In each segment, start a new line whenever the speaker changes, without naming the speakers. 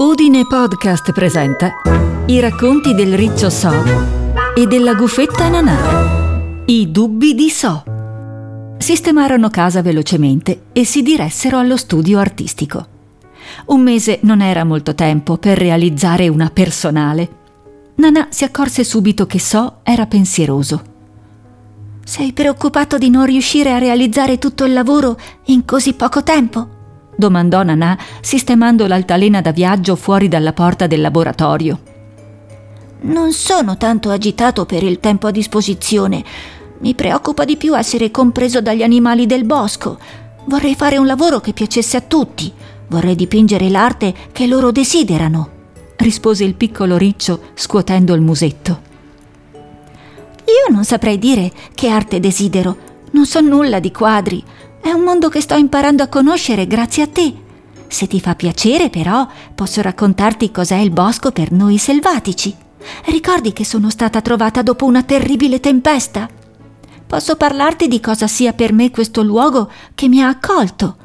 Udine Podcast presenta i racconti del riccio So e della gufetta Nanà. I dubbi di So. Sistemarono casa velocemente e si diressero allo studio artistico. Un mese non era molto tempo per realizzare una personale. Nanà si accorse subito che So era pensieroso.
Sei preoccupato di non riuscire a realizzare tutto il lavoro in così poco tempo?
Domandò Nanà, sistemando l'altalena da viaggio fuori dalla porta del laboratorio.
Non sono tanto agitato per il tempo a disposizione. Mi preoccupa di più essere compreso dagli animali del bosco. Vorrei fare un lavoro che piacesse a tutti. Vorrei dipingere l'arte che loro desiderano, rispose il piccolo riccio scuotendo il musetto. Io non saprei dire che arte desidero. Non so nulla di quadri. È un mondo che sto imparando a conoscere grazie a te. Se ti fa piacere, però, posso raccontarti cos'è il bosco per noi selvatici. Ricordi che sono stata trovata dopo una terribile tempesta? Posso parlarti di cosa sia per me questo luogo che mi ha accolto.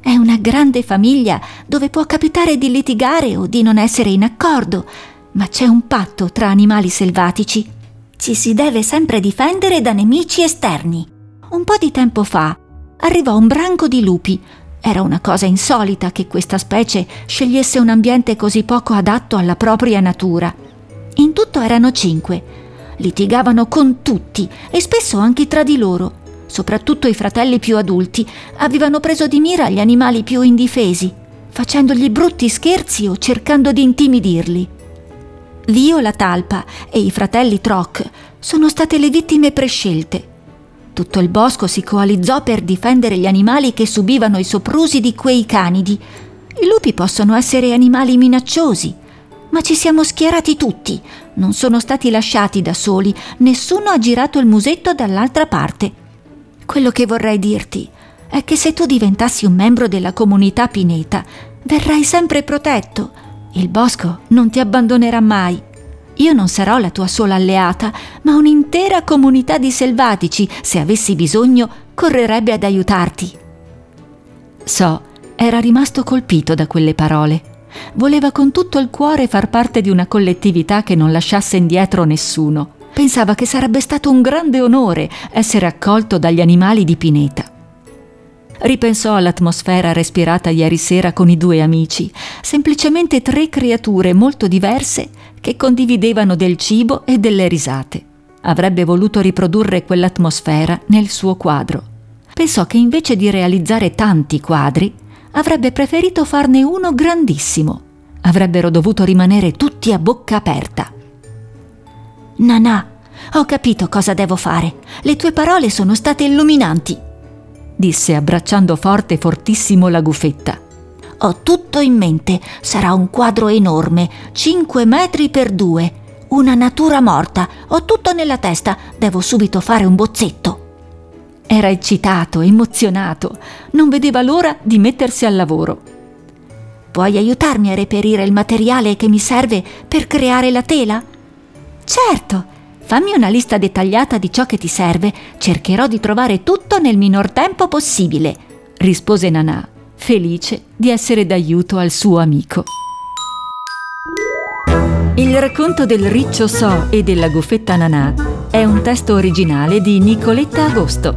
È una grande famiglia dove può capitare di litigare o di non essere in accordo, ma c'è un patto tra animali selvatici. Ci si deve sempre difendere da nemici esterni. Un po' di tempo fa arrivò un branco di lupi. Era una cosa insolita che questa specie scegliesse un ambiente così poco adatto alla propria natura. In tutto erano cinque. Litigavano con tutti e spesso anche tra di loro. Soprattutto i fratelli più adulti avevano preso di mira gli animali più indifesi, facendogli brutti scherzi o cercando di intimidirli. Vio la talpa e i fratelli Troc sono state le vittime prescelte tutto il bosco si coalizzò per difendere gli animali che subivano i soprusi di quei canidi. I lupi possono essere animali minacciosi, ma ci siamo schierati tutti, non sono stati lasciati da soli, nessuno ha girato il musetto dall'altra parte. Quello che vorrei dirti è che se tu diventassi un membro della comunità Pineta, verrai sempre protetto. Il bosco non ti abbandonerà mai. Io non sarò la tua sola alleata, ma un'intera comunità di selvatici, se avessi bisogno, correrebbe ad aiutarti. So, era rimasto colpito da quelle parole. Voleva con tutto il cuore far parte di una collettività che non lasciasse indietro nessuno. Pensava che sarebbe stato un grande onore essere accolto dagli animali di Pineta. Ripensò all'atmosfera respirata ieri sera con i due amici, semplicemente tre creature molto diverse che condividevano del cibo e delle risate. Avrebbe voluto riprodurre quell'atmosfera nel suo quadro. Pensò che invece di realizzare tanti quadri, avrebbe preferito farne uno grandissimo. Avrebbero dovuto rimanere tutti a bocca aperta. Nanà, ho capito cosa devo fare. Le tue parole sono state illuminanti disse abbracciando forte fortissimo la gufetta. Ho tutto in mente. Sarà un quadro enorme, 5 metri per due. Una natura morta. Ho tutto nella testa. Devo subito fare un bozzetto. Era eccitato, emozionato. Non vedeva l'ora di mettersi al lavoro. Puoi aiutarmi a reperire il materiale che mi serve per creare la tela? Certo, Fammi una lista dettagliata di ciò che ti serve, cercherò di trovare tutto nel minor tempo possibile, rispose Nanà, felice di essere d'aiuto al suo amico. Il racconto del riccio So e della gufetta Nanà è un testo originale di Nicoletta Agosto.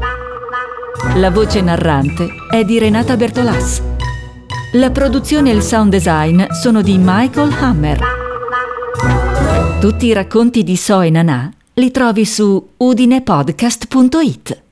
La voce narrante è di Renata Bertolas. La produzione e il sound design sono di Michael Hammer. Tutti i racconti di So e Nanà li trovi su udinepodcast.it.